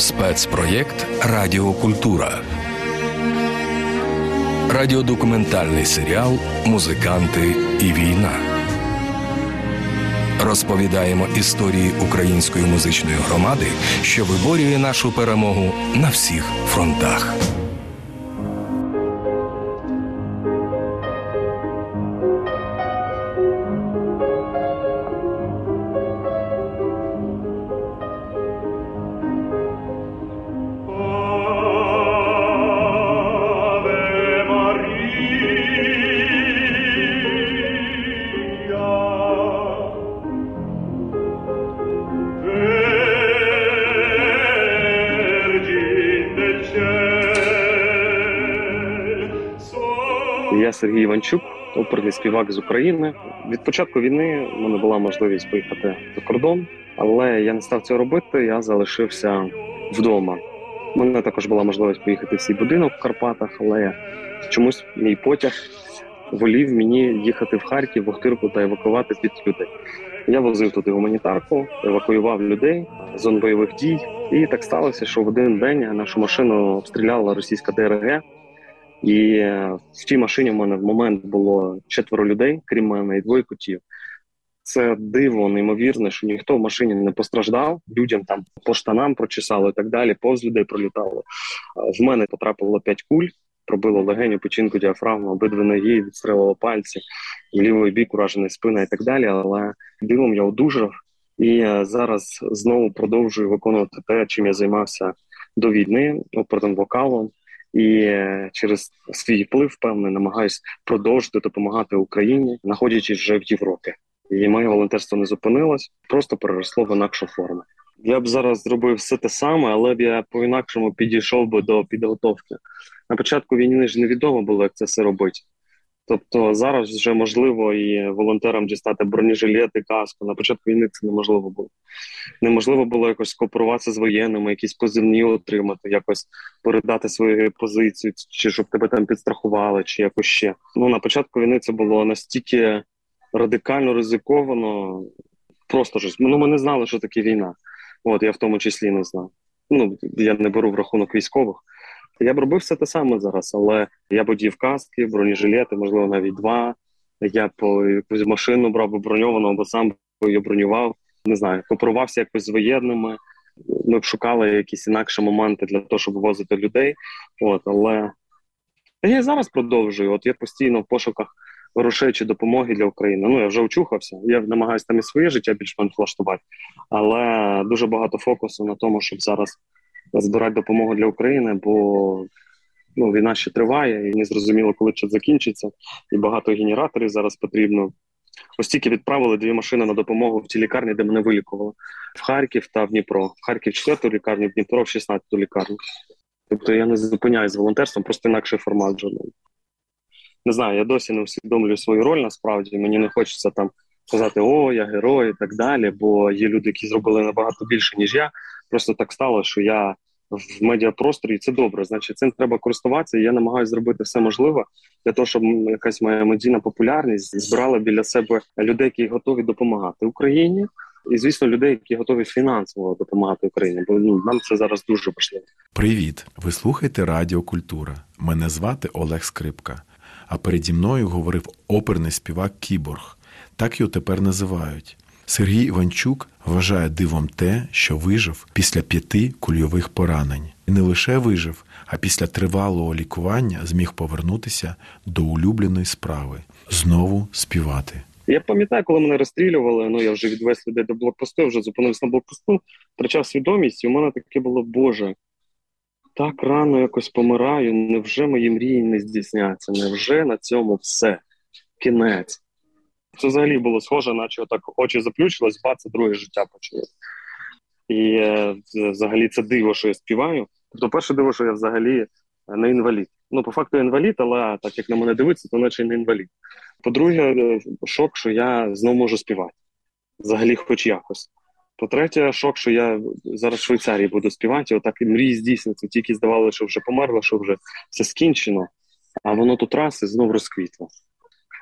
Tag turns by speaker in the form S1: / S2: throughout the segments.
S1: Спецпроєкт Радіокультура. Радіодокументальний серіал Музиканти і війна. Розповідаємо історії української музичної громади, що виборює нашу перемогу на всіх фронтах.
S2: Оперний співак з України. Від початку війни в мене була можливість поїхати за кордон, але я не став цього робити. Я залишився вдома. У мене також була можливість поїхати в свій будинок в Карпатах, але чомусь мій потяг волів мені їхати в Харків, в Охтирку та евакувати під людей. Я возив туди гуманітарку, евакуював людей з зон бойових дій. І так сталося, що в один день нашу машину обстріляла російська ДРГ. І е, в тій машині в мене в момент було четверо людей, крім мене, і двоє котів. Це диво, неймовірне, що ніхто в машині не постраждав. Людям там по штанам прочесало і так далі, повз людей пролітало. В мене потрапило п'ять куль, пробило легеню, печінку, діафрагму, обидві ноги, відстрелило пальці, лівий бік уражений спина і так далі. Але дивом я одужав і е, зараз знову продовжую виконувати те, чим я займався до війни, оперним вокалом і е, через свій вплив певний намагаюсь продовжити допомагати Україні, знаходячись вже в Європі. І моє волонтерство не зупинилось, просто переросло в інакшу форму. Я б зараз зробив все те саме, але б я по інакшому підійшов би до підготовки. На початку війни ж невідомо було, як це все робити. Тобто зараз вже можливо і волонтерам дістати бронежилети, каску. На початку війни це неможливо було. Неможливо було якось скооперуватися з воєнними, якісь позивні отримати, якось передати свою позицію, чи щоб тебе там підстрахували, чи якось ще. Ну на початку війни це було настільки радикально ризиковано. Просто ж ну ми не знали, що таке війна. От я в тому числі не знав. Ну я не беру в рахунок військових. Я б робив все те саме зараз, але я б одів каски, бронежилети, можливо, навіть два. Я б якусь машину брав би броньовану, або сам її бронював. Не знаю, кооперувався якось з воєнними. Ми б шукали якісь інакші моменти для того, щоб возити людей. От, але я і зараз продовжую. От я постійно в пошуках грошей чи допомоги для України. Ну я вже очухався. Я намагаюся там і своє життя більш-менш влаштувати, але дуже багато фокусу на тому, щоб зараз збирати допомогу для України, бо ну, війна ще триває, і не зрозуміло, коли це закінчиться. І багато генераторів зараз потрібно. Ось тільки відправили дві машини на допомогу в ті лікарні, де мене вилікували в Харків та в Дніпро. В Харків 4 лікарню, в Дніпро в 16 лікарню. Тобто я не зупиняюсь з волонтерством, просто інакший формат вже. Не знаю, я досі не усвідомлюю свою роль насправді. Мені не хочеться там сказати, о, я герой і так далі, бо є люди, які зробили набагато більше, ніж я. Просто так стало, що я в медіапросторі, і це добре. Значить, цим треба користуватися. і Я намагаюся зробити все можливе для того, щоб якась моя медійна популярність збирала біля себе людей, які готові допомагати Україні. І звісно, людей, які готові фінансово допомагати Україні, бо ну, нам це зараз дуже важливо.
S3: Привіт! Ви слухаєте Радіо Культура. Мене звати Олег Скрипка. А переді мною говорив оперний співак Кіборг. Так його тепер називають. Сергій Іванчук вважає дивом те, що вижив після п'яти кульових поранень. І не лише вижив, а після тривалого лікування зміг повернутися до улюбленої справи знову співати.
S2: Я пам'ятаю, коли мене розстрілювали. Ну я вже відвез людей до блокпосту, вже зупинився на блокпосту, втрачав свідомість, і у мене таке було Боже. Так рано якось помираю. Невже мої мрії не здійсняться? Невже на цьому все? Кінець. Це взагалі було схоже, наче так очі заплющились, ба, це друге життя почалося. І е, взагалі це диво, що я співаю. Тобто, перше диво, що я взагалі не інвалід. Ну, по факту інвалід, але так як на мене дивиться, то наче не інвалід. По-друге, е, шок, що я знову можу співати. Взагалі, хоч якось. По-третє, шок, що я зараз в Швейцарії буду співати, отак і мрії здійснюються. Тільки здавалося, що вже померло, що вже все скінчено, а воно тут раз і знов розквітло.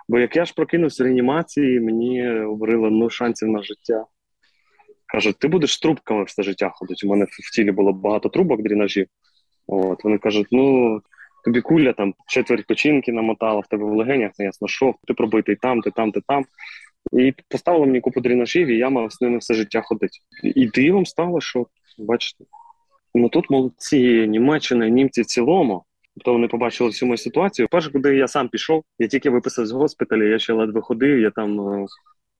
S2: Бо як я ж прокинувся реанімації, мені говорили ну шансів на життя. кажуть, ти будеш з трубками все життя ходити. У мене в тілі було багато трубок дрінажів. От вони кажуть: ну тобі куля там четверть печінки намотала, в тебе в легенях, не ясно що, ти пробитий там, ти там, ти там. І поставили мені купу дрінажів, і я мав з ними все життя ходити. І дивом стало, що бачите, ну тут молодці Німеччина, німці в цілому. Тобто вони побачили всю мою ситуацію. Перше, куди я сам пішов, я тільки виписав з госпіталя, я ще ледве ходив, я там е,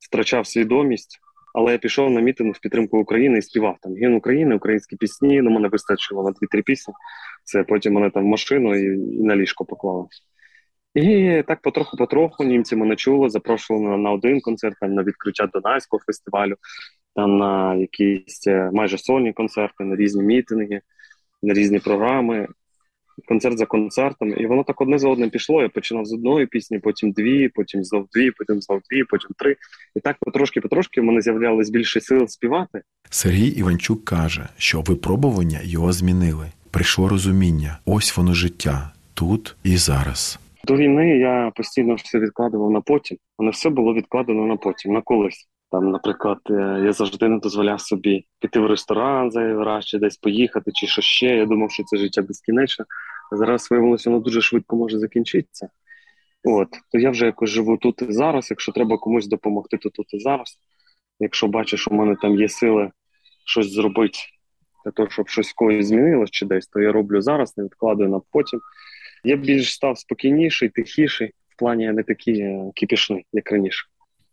S2: втрачав свідомість. Але я пішов на мітинг в підтримку України і співав там гімн України, українські пісні. Ну мене вистачило на дві-три пісні. Це потім мене там в машину і, і на ліжко поклали. І так потроху-потроху німці мене чули, запрошували на, на один концерт, там на відкриття Донайського фестивалю, там на якісь е, майже сольні концерти, на різні мітинги, на різні програми концерт за концертом, і воно так одне за одним пішло. Я починав з одної пісні, потім дві, потім знов дві, потім знов дві, потім три. І так потрошки-потрошки в мене з'являлось більше сил співати.
S3: Сергій Іванчук каже, що випробування його змінили. Прийшло розуміння, ось воно життя тут і зараз.
S2: До війни я постійно все відкладував на потім. Воно все було відкладено на потім, на колись. Там, наприклад, е, я завжди не дозволяв собі піти в ресторан зайвий чи десь поїхати, чи що ще. Я думав, що це життя безкінечне. Зараз виявилося, воно дуже швидко може закінчитися. От, то я вже якось живу тут і зараз. Якщо треба комусь допомогти, то тут і зараз. Якщо бачиш, що в мене там є сили щось зробити для того, щоб щось когось змінилось чи десь, то я роблю зараз, не відкладую на потім. Я більш став спокійніший, тихіший, в плані я не такий е, кипішний, як раніше.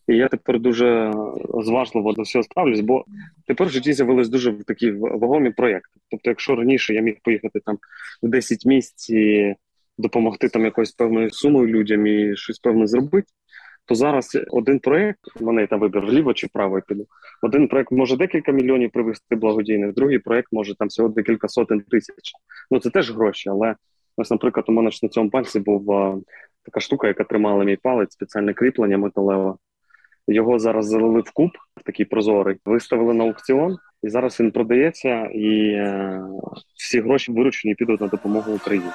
S2: І я тепер дуже зважливо до всього ставлюсь, бо тепер в житті з'явились дуже такі вагомі проєкти. Тобто, якщо раніше я міг поїхати там в 10 місць і допомогти там якоюсь певною сумою людям і щось певне зробити, то зараз один проєкт, у мене там вибір вліво чи вправо я піду. Один проєкт може декілька мільйонів привести благодійних, другий проєкт може там всього декілька сотень тисяч. Ну це теж гроші, але ось, наприклад, у мене ж на цьому пальці був така штука, яка тримала мій палець, спеціальне кріплення металеве. Його зараз залили в куб, такий прозорий, виставили на аукціон, і зараз він продається, і е, всі гроші виручені підуть на допомогу Україні.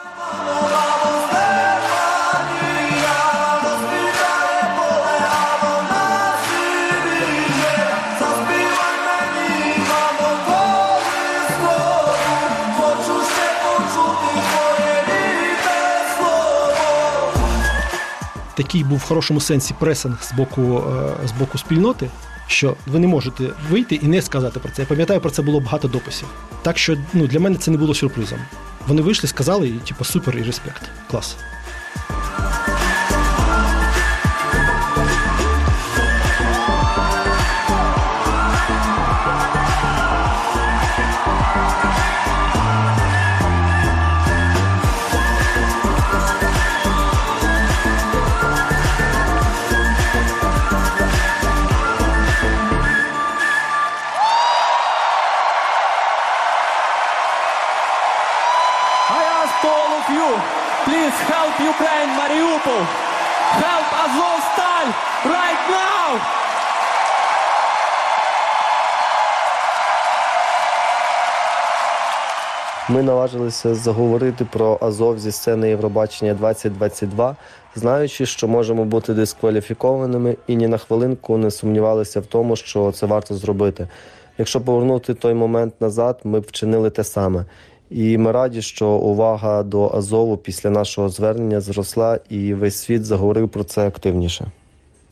S4: Такий був в хорошому сенсі пресинг з боку е, з боку спільноти, що ви не можете вийти і не сказати про це. Я пам'ятаю, про це було багато дописів. Так що ну, для мене це не було сюрпризом. Вони вийшли, сказали, і типу, супер і респект. Клас.
S5: Mariupol. Help Azovstal right now!
S6: Ми наважилися заговорити про Азов зі сцени Євробачення 2022, знаючи, що можемо бути дискваліфікованими, і ні на хвилинку не сумнівалися в тому, що це варто зробити. Якщо повернути той момент назад, ми б вчинили те саме. І ми раді, що увага до Азову після нашого звернення зросла, і весь світ заговорив про це активніше.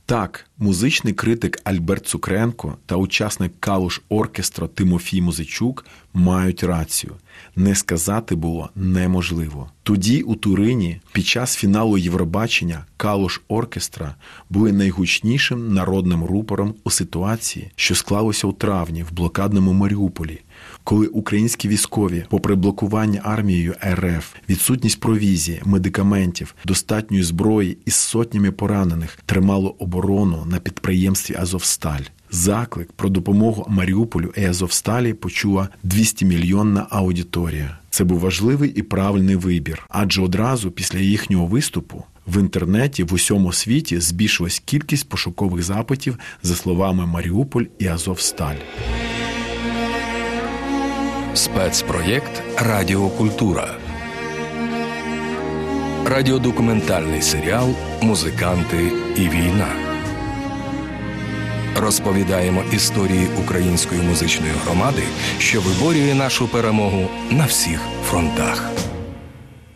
S3: Так, музичний критик Альберт Цукренко та учасник Калуш оркестра Тимофій Музичук мають рацію. Не сказати було неможливо. Тоді у Турині під час фіналу Євробачення Калуш оркестра були найгучнішим народним рупором у ситуації, що склалося у травні в блокадному Маріуполі, коли українські військові, попри блокування армією РФ, відсутність провізії, медикаментів, достатньої зброї із сотнями поранених, тримало оборону на підприємстві Азовсталь. Заклик про допомогу Маріуполю і Азовсталі почула 200 мільйонна аудиторія. Це був важливий і правильний вибір, адже одразу після їхнього виступу в інтернеті в усьому світі збільшилась кількість пошукових запитів за словами Маріуполь і Азовсталь.
S1: Спецпроєкт Радіокультура. Радіодокументальний серіал Музиканти і війна. Розповідаємо історії української музичної громади, що виборює нашу перемогу на всіх фронтах.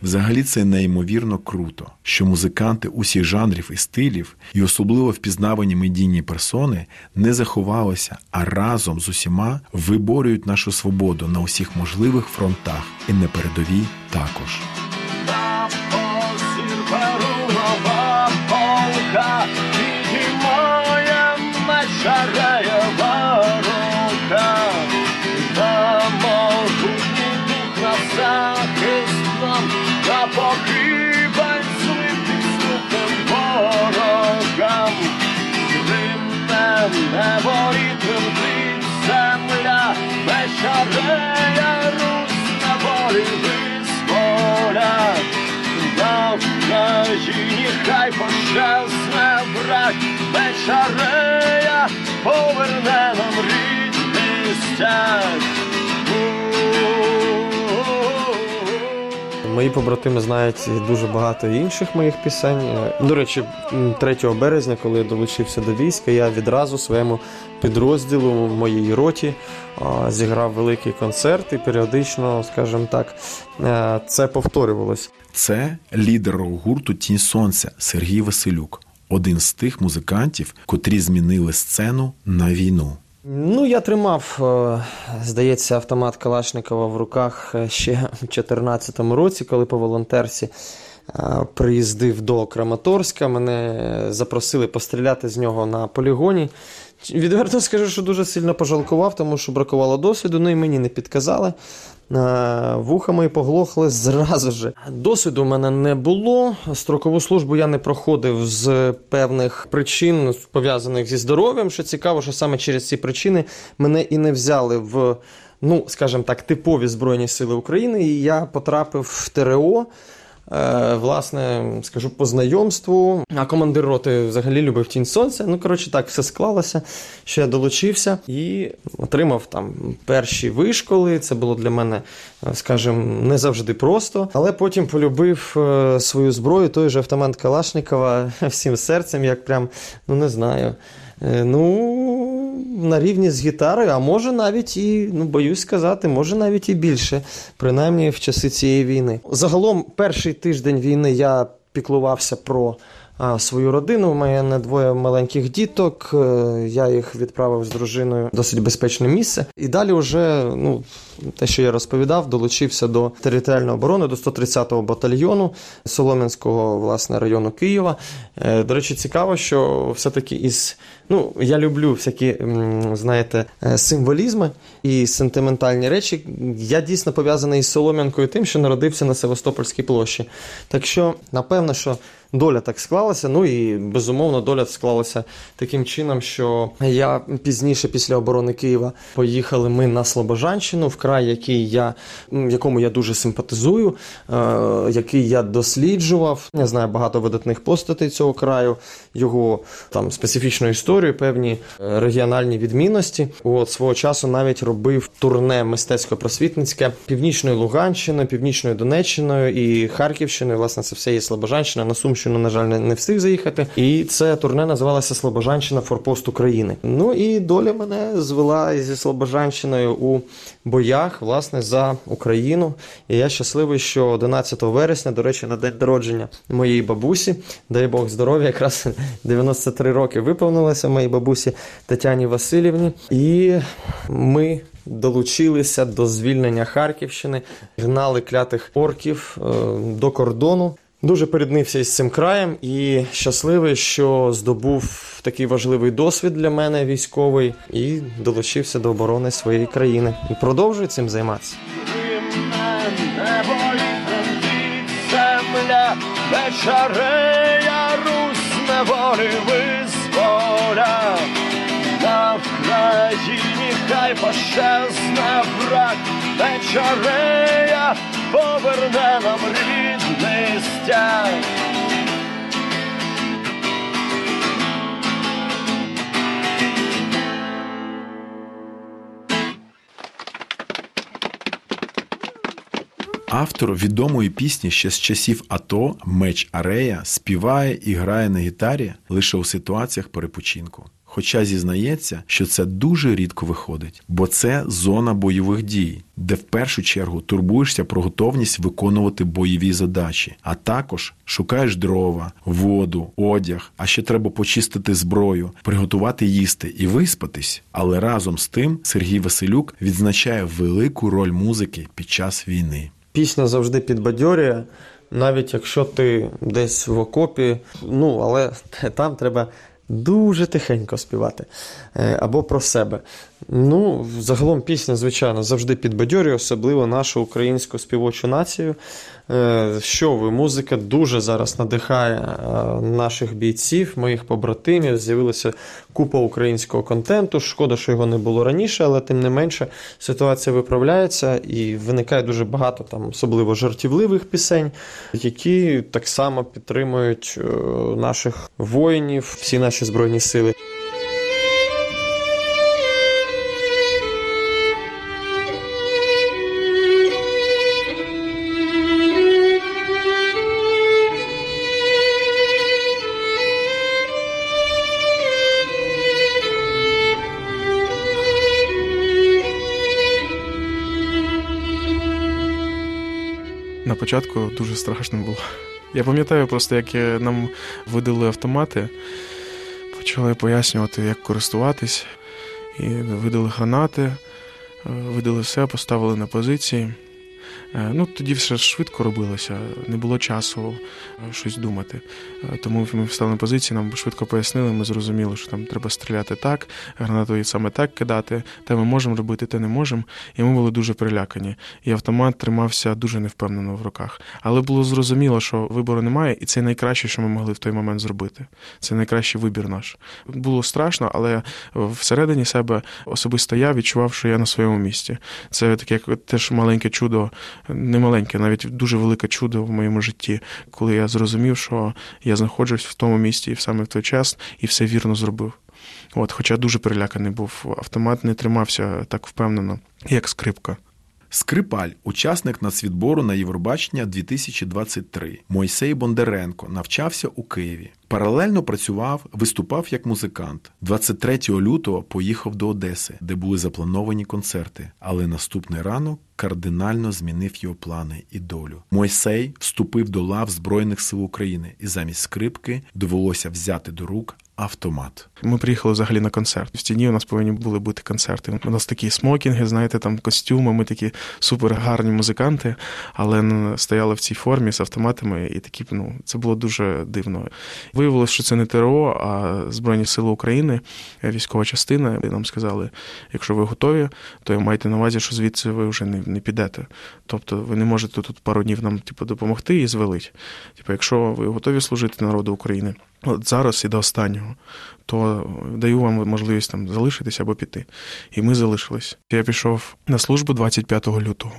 S3: Взагалі це неймовірно круто, що музиканти усіх жанрів і стилів, і особливо впізнавані медійні персони, не заховалися, а разом з усіма виборюють нашу свободу на усіх можливих фронтах і на передовій також.
S7: На погибель злим підступним ворогам. Гримне небо і тремтить земля, мечарея Русь на волі визволя. На Україні хай пощасне брак, мечарея поверне нам рідний стяг.
S8: Мої побратими знають дуже багато інших моїх пісень. Е, До речі, м, 3 березня, коли я долучився до війська, я відразу своєму підрозділу, моїй роті, зіграв великий концерт і періодично, скажімо так, е, це повторювалось.
S3: Це лідер рок-гурту Тінь Сонця Сергій Василюк, один з тих музикантів, котрі змінили сцену на війну.
S8: Ну, я тримав, е, здається, автомат Калашникова в руках е, ще в 2014 році, коли по волонтерці приїздив до Краматорська. Мене запросили постріляти з нього на полігоні. Відверто скажу, що дуже сильно пожалкував, тому що бракувало досвіду, ну і мені не підказали. Вуха мої поглохли зразу ж. Досвіду в мене не було. Строкову службу я не проходив з певних причин, пов'язаних зі здоров'ям. Що цікаво, що саме через ці причини мене і не взяли в, ну, скажімо так, типові Збройні Сили України, і я потрапив в ТРО. Е, Власне, скажу по знайомству. А командир роти взагалі любив тінь сонця. Ну, коротше, так все склалося, що я долучився і отримав там перші вишколи. Це було для мене, е, скажімо, не завжди просто. Але потім полюбив е, свою зброю, той же автомат Калашникова всім серцем, як прям, ну не знаю. Ну, на рівні з гітарою, а може навіть і, ну боюсь сказати, може навіть і більше, принаймні в часи цієї війни. Загалом, перший тиждень війни я піклувався про свою родину. У мене двоє маленьких діток. е, Я їх відправив з дружиною в досить безпечне місце. І далі, вже, ну, те, що я розповідав, долучився до територіальної оборони, до 130-го батальйону Солом'янського власне району Києва. Е, До речі, цікаво, що все-таки із ну я люблю всякі, знаєте, е, символізми і сентиментальні речі. Я дійсно пов'язаний із Солом'янкою тим, що народився на Севастопольській площі. Так що, напевно, що. Доля так склалася, ну і безумовно доля склалася таким чином, що я пізніше, після оборони Києва, поїхали ми на Слобожанщину, в край, який я, якому я дуже симпатизую, е, який я досліджував. Я знаю багато видатних постатей цього краю, його там специфічну історію, певні е, регіональні відмінності. От свого часу навіть робив турне мистецько-просвітницьке північною Луганщиною, північною Донеччиною і Харківщиною. Власне, це все є Слобожанщина. На Сумщину, на жаль, не, не встиг заїхати. І це турне називалося Слобожанщина Форпост України. Ну і доля мене звела зі Слобожанщиною у боях, власне, за Україну. І я щасливий, що 11 вересня, до речі, на день народження моєї бабусі, дай Бог здоров'я, якраз 93 роки виповнилося моїй бабусі Тетяні Васильівні. І ми долучилися до звільнення Харківщини, гнали клятих орків е, до кордону. Дуже поріднився із цим краєм і щасливий, що здобув такий важливий досвід для мене військовий і долучився до оборони своєї країни. І продовжую цим займатися.
S7: Земля, вечерея Русь неволі визволя. На Вкраїні хай пощасне враг, вечерея поверне нам рідний стяг.
S3: Автор відомої пісні ще з часів АТО Меч Арея співає і грає на гітарі лише у ситуаціях перепочинку. Хоча зізнається, що це дуже рідко виходить, бо це зона бойових дій, де в першу чергу турбуєшся про готовність виконувати бойові задачі, а також шукаєш дрова, воду, одяг, а ще треба почистити зброю, приготувати їсти і виспатись. Але разом з тим Сергій Василюк відзначає велику роль музики під час війни.
S8: Пісня завжди підбадьорює, навіть якщо ти десь в окопі, ну але там треба дуже тихенько співати Е, або про себе. Ну, загалом пісня, звичайно, завжди підбадьорює, особливо нашу українську співочу націю. Е, Що ви, музика дуже зараз надихає е, наших бійців, моїх побратимів. З'явилася купа українського контенту. Шкода, що його не було раніше, але тим не менше ситуація виправляється і виникає дуже багато там, особливо жартівливих пісень, які так само підтримують е, наших воїнів, всі наші збройні сили.
S9: На початку дуже страшно було. Я пам'ятаю просто, як е, нам видали автомати, почали пояснювати, як користуватись, і видали гранати, е, видали все, поставили на позиції. Е, Ну, тоді все швидко робилося, не було часу е, щось думати. Е, Тому ми встали на позиції, нам швидко пояснили, ми зрозуміли, що там треба стріляти так, гранатою саме так кидати, те ми можемо робити, те не можемо. І ми були дуже перелякані. І автомат тримався дуже невпевнено в руках. Але було зрозуміло, що вибору немає, і це найкраще, що ми могли в той момент зробити. Це найкращий вибір наш. Було страшно, але всередині себе особисто я відчував, що я на своєму місці. Це таке теж маленьке чудо, не маленьке, навіть дуже велике чудо в моєму житті, коли я зрозумів, що я знаходжусь в тому місці і саме в той час, і все вірно зробив. От, хоча дуже переляканий був, автомат не тримався так впевнено, як скрипка.
S3: Скрипаль, учасник нацвідбору на Євробачення 2023. Мойсей Бондаренко навчався у Києві. Паралельно працював, виступав як музикант. 23 лютого поїхав до Одеси, де були заплановані концерти. Але наступний ранок кардинально змінив його плани і долю. Мойсей вступив до лав Збройних сил України, і замість скрипки довелося взяти до рук автомат.
S9: Ми приїхали взагалі на концерт. В стіні у нас повинні були бути концерти. У нас такі смокінги, знаєте, там костюми. Ми такі супер гарні музиканти, але стояли в цій формі з автоматами, і такі ну це було дуже дивно. Виявилося, що це не ТРО, а Збройні Сили України, військова частина. І нам сказали, якщо ви готові, то майте на увазі, що звідси ви вже не, не підете. Тобто ви не можете тут пару днів нам типу, допомогти і звелить. Типу, якщо ви готові служити народу України. От зараз і до останнього, то даю вам можливість там залишитися або піти. І ми залишились. Я пішов на службу 25 лютого.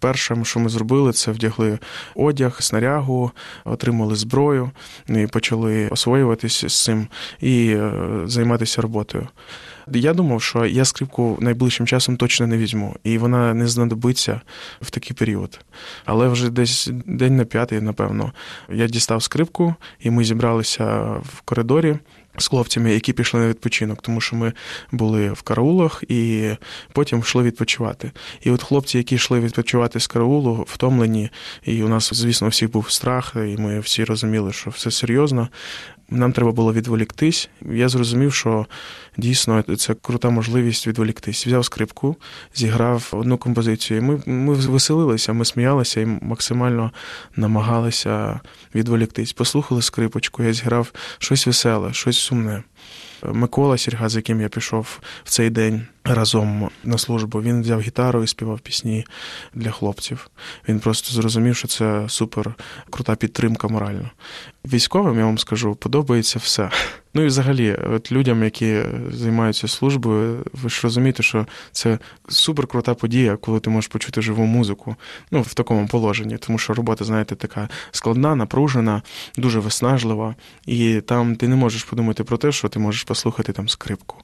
S9: Перше, що ми зробили, це вдягли одяг, снарягу, отримали зброю і почали освоюватися з цим і е, займатися роботою. Я думав, що я скрипку найближчим часом точно не візьму, і вона не знадобиться в такий період. Але вже десь день на п'ятий, напевно, я дістав скрипку, і ми зібралися в коридорі. З хлопцями, які пішли на відпочинок, тому що ми були в караулах і потім йшли відпочивати. І от хлопці, які йшли відпочивати з караулу, втомлені, і у нас, звісно, всіх був страх, і ми всі розуміли, що все серйозно. Нам треба було відволіктись. Я зрозумів, що дійсно це крута можливість відволіктись. Взяв скрипку, зіграв одну композицію. Ми ми веселилися, ми сміялися і максимально намагалися відволіктись. Послухали скрипочку, я зіграв щось веселе, щось сумне. Микола Сірга, з яким я пішов в цей день разом на службу, він взяв гітару і співав пісні для хлопців. Він просто зрозумів, що це супер крута підтримка морально. Військовим я вам скажу, подобається все. Ну і взагалі, от людям, які займаються службою, ви ж розумієте, що це супер крута подія, коли ти можеш почути живу музику. Ну, в такому положенні, тому що робота, знаєте, така складна, напружена, дуже виснажлива, і там ти не можеш подумати про те, що ти можеш послухати там скрипку.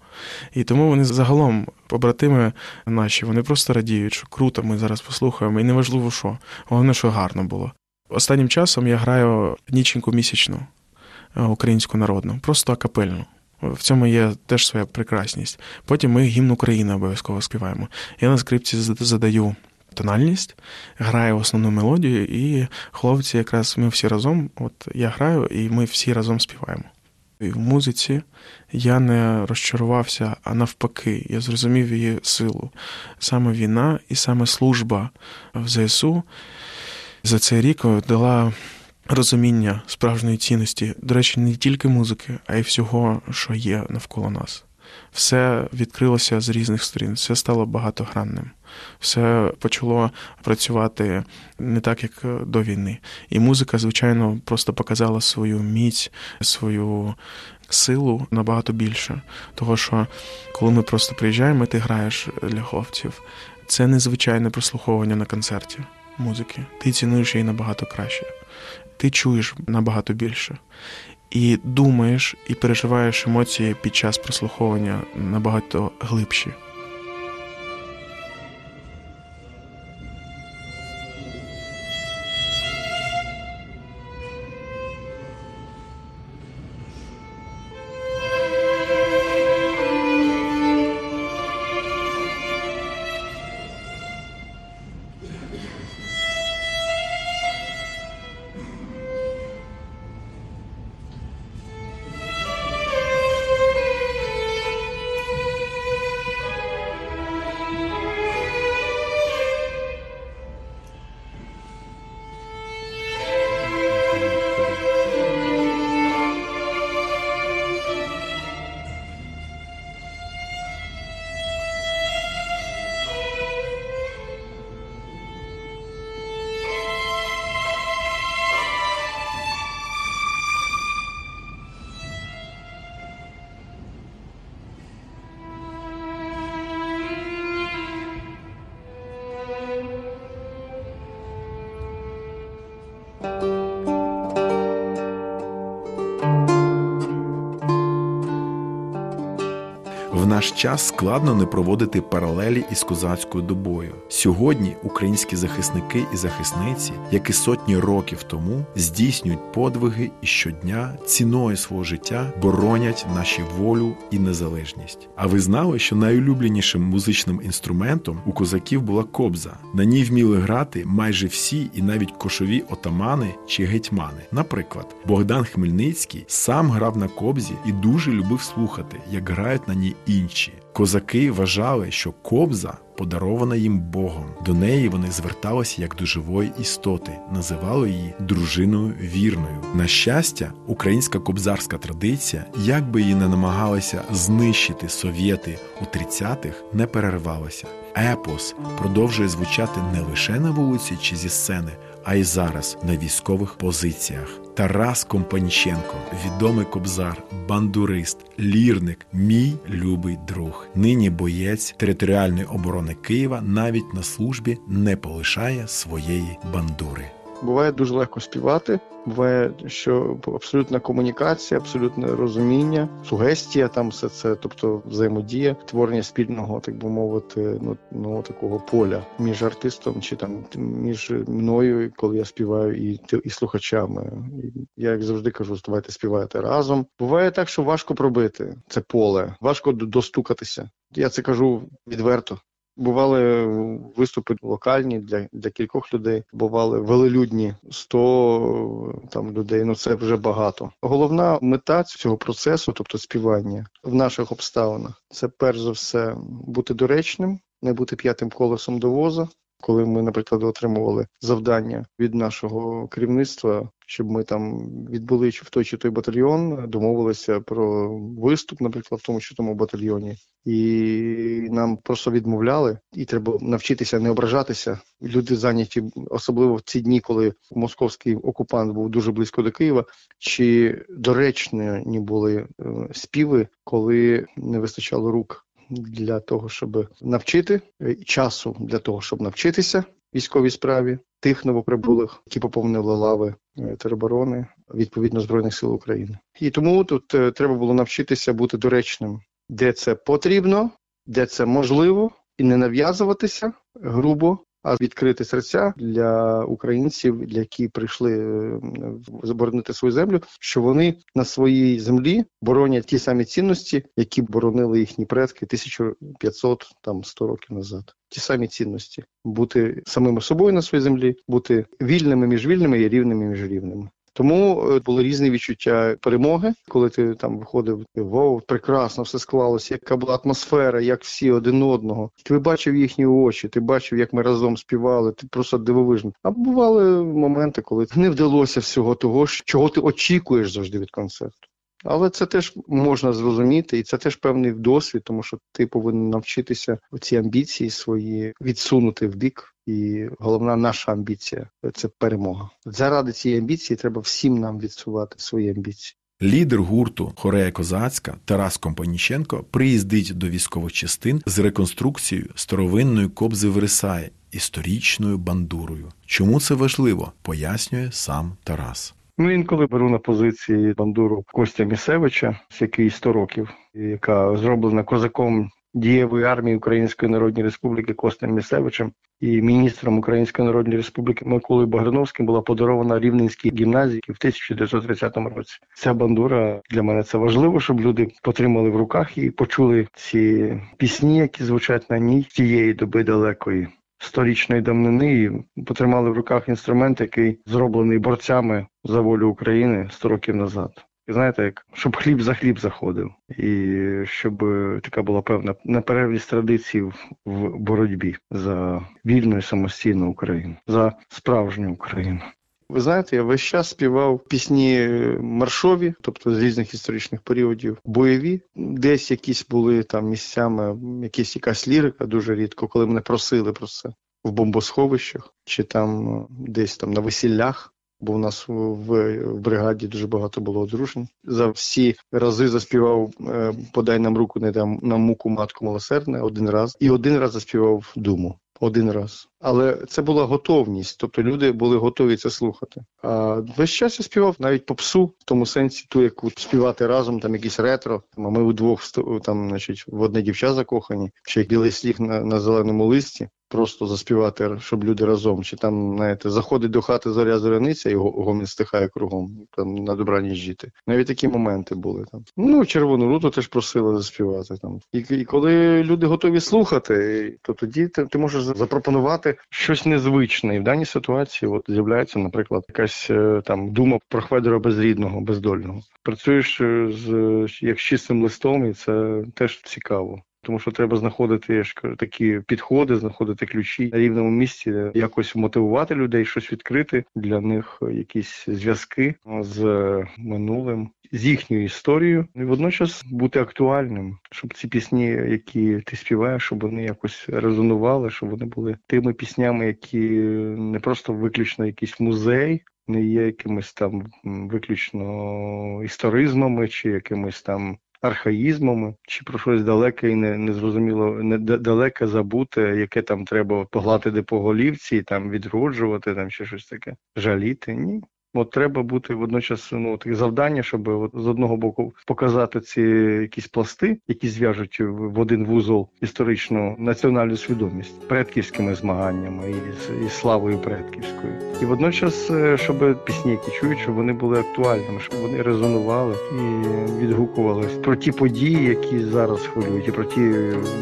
S9: І тому вони загалом, побратими наші, вони просто радіють, що круто, ми зараз послухаємо, і неважливо що. Головне, що гарно було. Останнім часом я граю ніченьку місячну українську народну, просто акапельну. В цьому є теж своя прекрасність. Потім ми гімн України обов'язково співаємо. Я на скрипці задаю тональність, граю основну мелодію, і хлопці, якраз ми всі разом, от я граю, і ми всі разом співаємо. І в музиці я не розчарувався, а навпаки, я зрозумів її силу. Саме війна і саме служба в ЗСУ за цей рік дала розуміння справжньої цінності, до речі, не тільки музики, а й всього, що є навколо нас. Все відкрилося з різних сторін, все стало багатогранним, все почало працювати не так, як до війни. І музика, звичайно, просто показала свою міць, свою силу набагато більше. Того, що коли ми просто приїжджаємо, ти граєш для хлопців, це незвичайне прослуховування на концерті музики. Ти цінуєш її набагато краще, ти чуєш набагато більше. І думаєш, і переживаєш емоції під час прослуховування набагато глибші.
S3: В наш час складно не проводити паралелі із козацькою добою. Сьогодні українські захисники і захисниці, як і сотні років тому, здійснюють подвиги і щодня ціною свого життя боронять наші волю і незалежність. А ви знали, що найулюбленішим музичним інструментом у козаків була кобза. На ній вміли грати майже всі і навіть кошові отамани чи гетьмани. Наприклад, Богдан Хмельницький сам грав на кобзі і дуже любив слухати, як грають на ній інші. Козаки вважали, що кобза подарована їм Богом. До неї вони зверталися як до живої істоти, називали її дружиною вірною. На щастя, українська кобзарська традиція, як би її не намагалися знищити совєти у 30-х, не перервалася. Епос продовжує звучати не лише на вулиці чи зі сцени, а й зараз на військових позиціях. Тарас Компаніченко, відомий кобзар, бандурист, лірник, мій любий друг. Нині боєць територіальної оборони Києва навіть на службі не полишає своєї бандури.
S10: Буває дуже легко співати. Буває, що абсолютна комунікація, абсолютне розуміння, сугестія, там все це, тобто взаємодія, творення спільного, так би мовити, ну ну такого поля між артистом чи там між мною, коли я співаю, і і слухачами. Я як завжди кажу, давайте співайте разом. Буває так, що важко пробити це поле, важко достукатися. Я це кажу відверто. Бували виступи локальні для для кількох людей, бували велелюдні 100 там людей. Ну це вже багато. Головна мета цього процесу, тобто співання в наших обставинах, це перш за все бути доречним, не бути п'ятим колесом до воза. Коли ми, наприклад, отримували завдання від нашого керівництва, щоб ми там відбули чи в той чи той батальйон, домовилися про виступ, наприклад, в тому чи тому батальйоні, і нам просто відмовляли, і треба навчитися не ображатися. Люди зайняті, особливо в ці дні, коли московський окупант був дуже близько до Києва. Чи доречні були співи, коли не вистачало рук для того, щоб навчити часу для того, щоб навчитися військовій справі тих новоприбулих, які поповнили лави тероборони відповідно збройних сил України. І тому тут треба було навчитися бути доречним, де це потрібно, де це можливо, і не нав'язуватися грубо а відкрити серця для українців, які прийшли е, заборонити свою землю, що вони на своїй землі боронять ті самі цінності, які боронили їхні предки 1500 там 100 років назад. Ті самі цінності бути самими собою на своїй землі, бути вільними між вільними і рівними між рівними. Тому е, були різні відчуття перемоги, коли ти там виходив, вау, прекрасно все склалося, яка була атмосфера, як всі один одного. Ти бачив їхні очі, ти бачив, як ми разом співали, ти просто дивовижно. А бували моменти, коли не вдалося всього того, чого ти очікуєш завжди від концерту. Але це теж можна зрозуміти, і це теж певний досвід, тому що ти повинен навчитися ці амбіції свої відсунути в бік. І головна наша амбіція це перемога. Заради цієї амбіції треба всім нам відсувати свої амбіції.
S3: Лідер гурту Хорея Козацька Тарас Компаніченко приїздить до військових частин з реконструкцією старовинної кобзи Вересаї історичною бандурою. Чому це важливо? Пояснює сам Тарас.
S10: Ну, інколи беру на позиції бандуру Костя Місевича, з який 100 років, яка зроблена козаком дієвої армії Української Народної Республіки Костем Місевичем і міністром Української Народної Республіки Миколою Богдановським була подарована Рівненській гімназії в 1930 році. Ця бандура для мене це важливо, щоб люди потримали в руках і почули ці пісні, які звучать на ній тієї доби далекої. Сторічної давнини і потримали в руках інструмент, який зроблений борцями за волю України 100 років назад. Знаєте, як щоб хліб за хліб заходив, і щоб така була певна неперервність традицій в боротьбі за вільну і самостійну Україну, за справжню Україну. Ви знаєте, я весь час співав пісні маршові, тобто з різних історичних періодів, бойові. Десь якісь були там місцями, якісь якась лірика дуже рідко, коли мене просили про це в бомбосховищах чи там десь там на весіллях. Бо у нас в, в бригаді дуже багато було одружень. За всі рази заспівав е, Подай нам руку, не дам на муку матку милосердне один раз, і один раз заспівав думу. Один раз. Але це була готовність, тобто люди були готові це слухати. А весь час я співав навіть попсу, в тому сенсі, ту, яку співати разом, там якісь ретро. А ми удвох там, значить, в одне дівча закохані, як білий сліг на, на зеленому листі. Просто заспівати, щоб люди разом, чи там, знаєте, заходить до хати зоря зоряниця і гомін стихає кругом, там на добраніч жити. Навіть такі моменти були там. Ну, червону руту теж просили заспівати там. І, і коли люди готові слухати, то тоді ти, ти можеш запропонувати щось незвичне. І в даній ситуації от з'являється, наприклад, якась там дума про Хведора безрідного, бездольного. Працюєш з як з чистим листом, і це теж цікаво. Тому що треба знаходити я ж кажу, такі підходи, знаходити ключі на рівному місці, якось мотивувати людей, щось відкрити для них, якісь зв'язки з минулим, з їхньою історією, і водночас бути актуальним, щоб ці пісні, які ти співаєш, щоб вони якось резонували, щоб вони були тими піснями, які не просто виключно якийсь музей. Не є якимись там виключно історизмами чи якимись там архаїзмами, чи про щось далеке і не незрозуміло, не далеке забуте, яке там треба погладити по голівці, там відроджувати, там ще щось таке, жаліти. Ні. От треба бути водночас ну таке завдання, щоб от з одного боку показати ці якісь пласти, які зв'яжуть в один вузол історичну національну свідомість предківськими змаганнями і, і славою предківською, і водночас, щоб пісні, які чують, щоб вони були актуальними, щоб вони резонували і відгукувалися про ті події, які зараз хвилюють, і про ті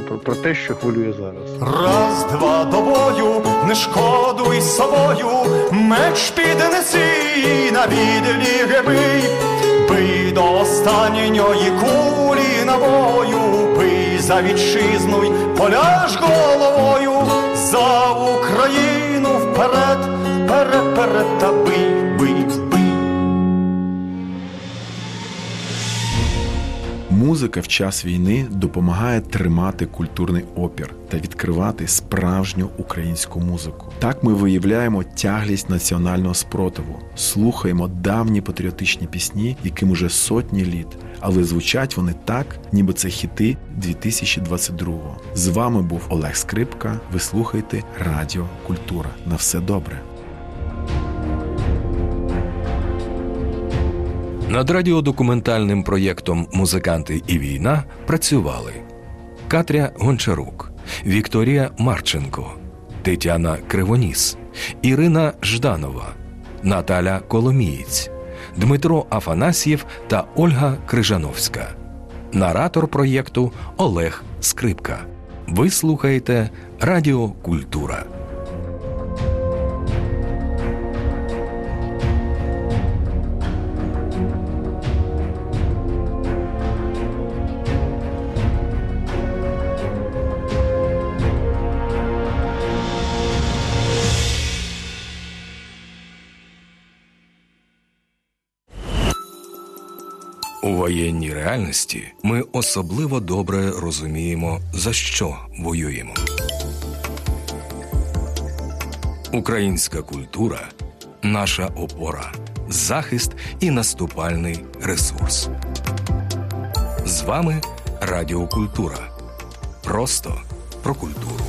S10: про, про те, що хвилює зараз.
S11: Раз, два до бою, не шкодуй собою, меч піднеси на відлі геби, бий до останньої кулі набою, бий за вітчизну й поляж головою, за Україну вперед, вперед, вперед та бий, бий, бий.
S3: Музика в час війни допомагає тримати культурний опір та відкривати справжню українську музику. Так ми виявляємо тяглість національного спротиву, слухаємо давні патріотичні пісні, яким уже сотні літ, але звучать вони так, ніби це хіти 2022-го. З вами був Олег Скрипка. Ви слухаєте Радіо Культура. На все добре.
S1: Над радіодокументальним проєктом Музиканти і війна працювали Катря Гончарук, Вікторія Марченко, Тетяна Кривоніс, Ірина Жданова, Наталя Коломієць, Дмитро Афанасьєв та Ольга Крижановська. Наратор проєкту Олег Скрипка. Ви слухаєте Радіо Культура. Воєнній реальності ми особливо добре розуміємо, за що воюємо. Українська культура наша опора, захист і наступальний ресурс. З вами Радіокультура. Просто про культуру.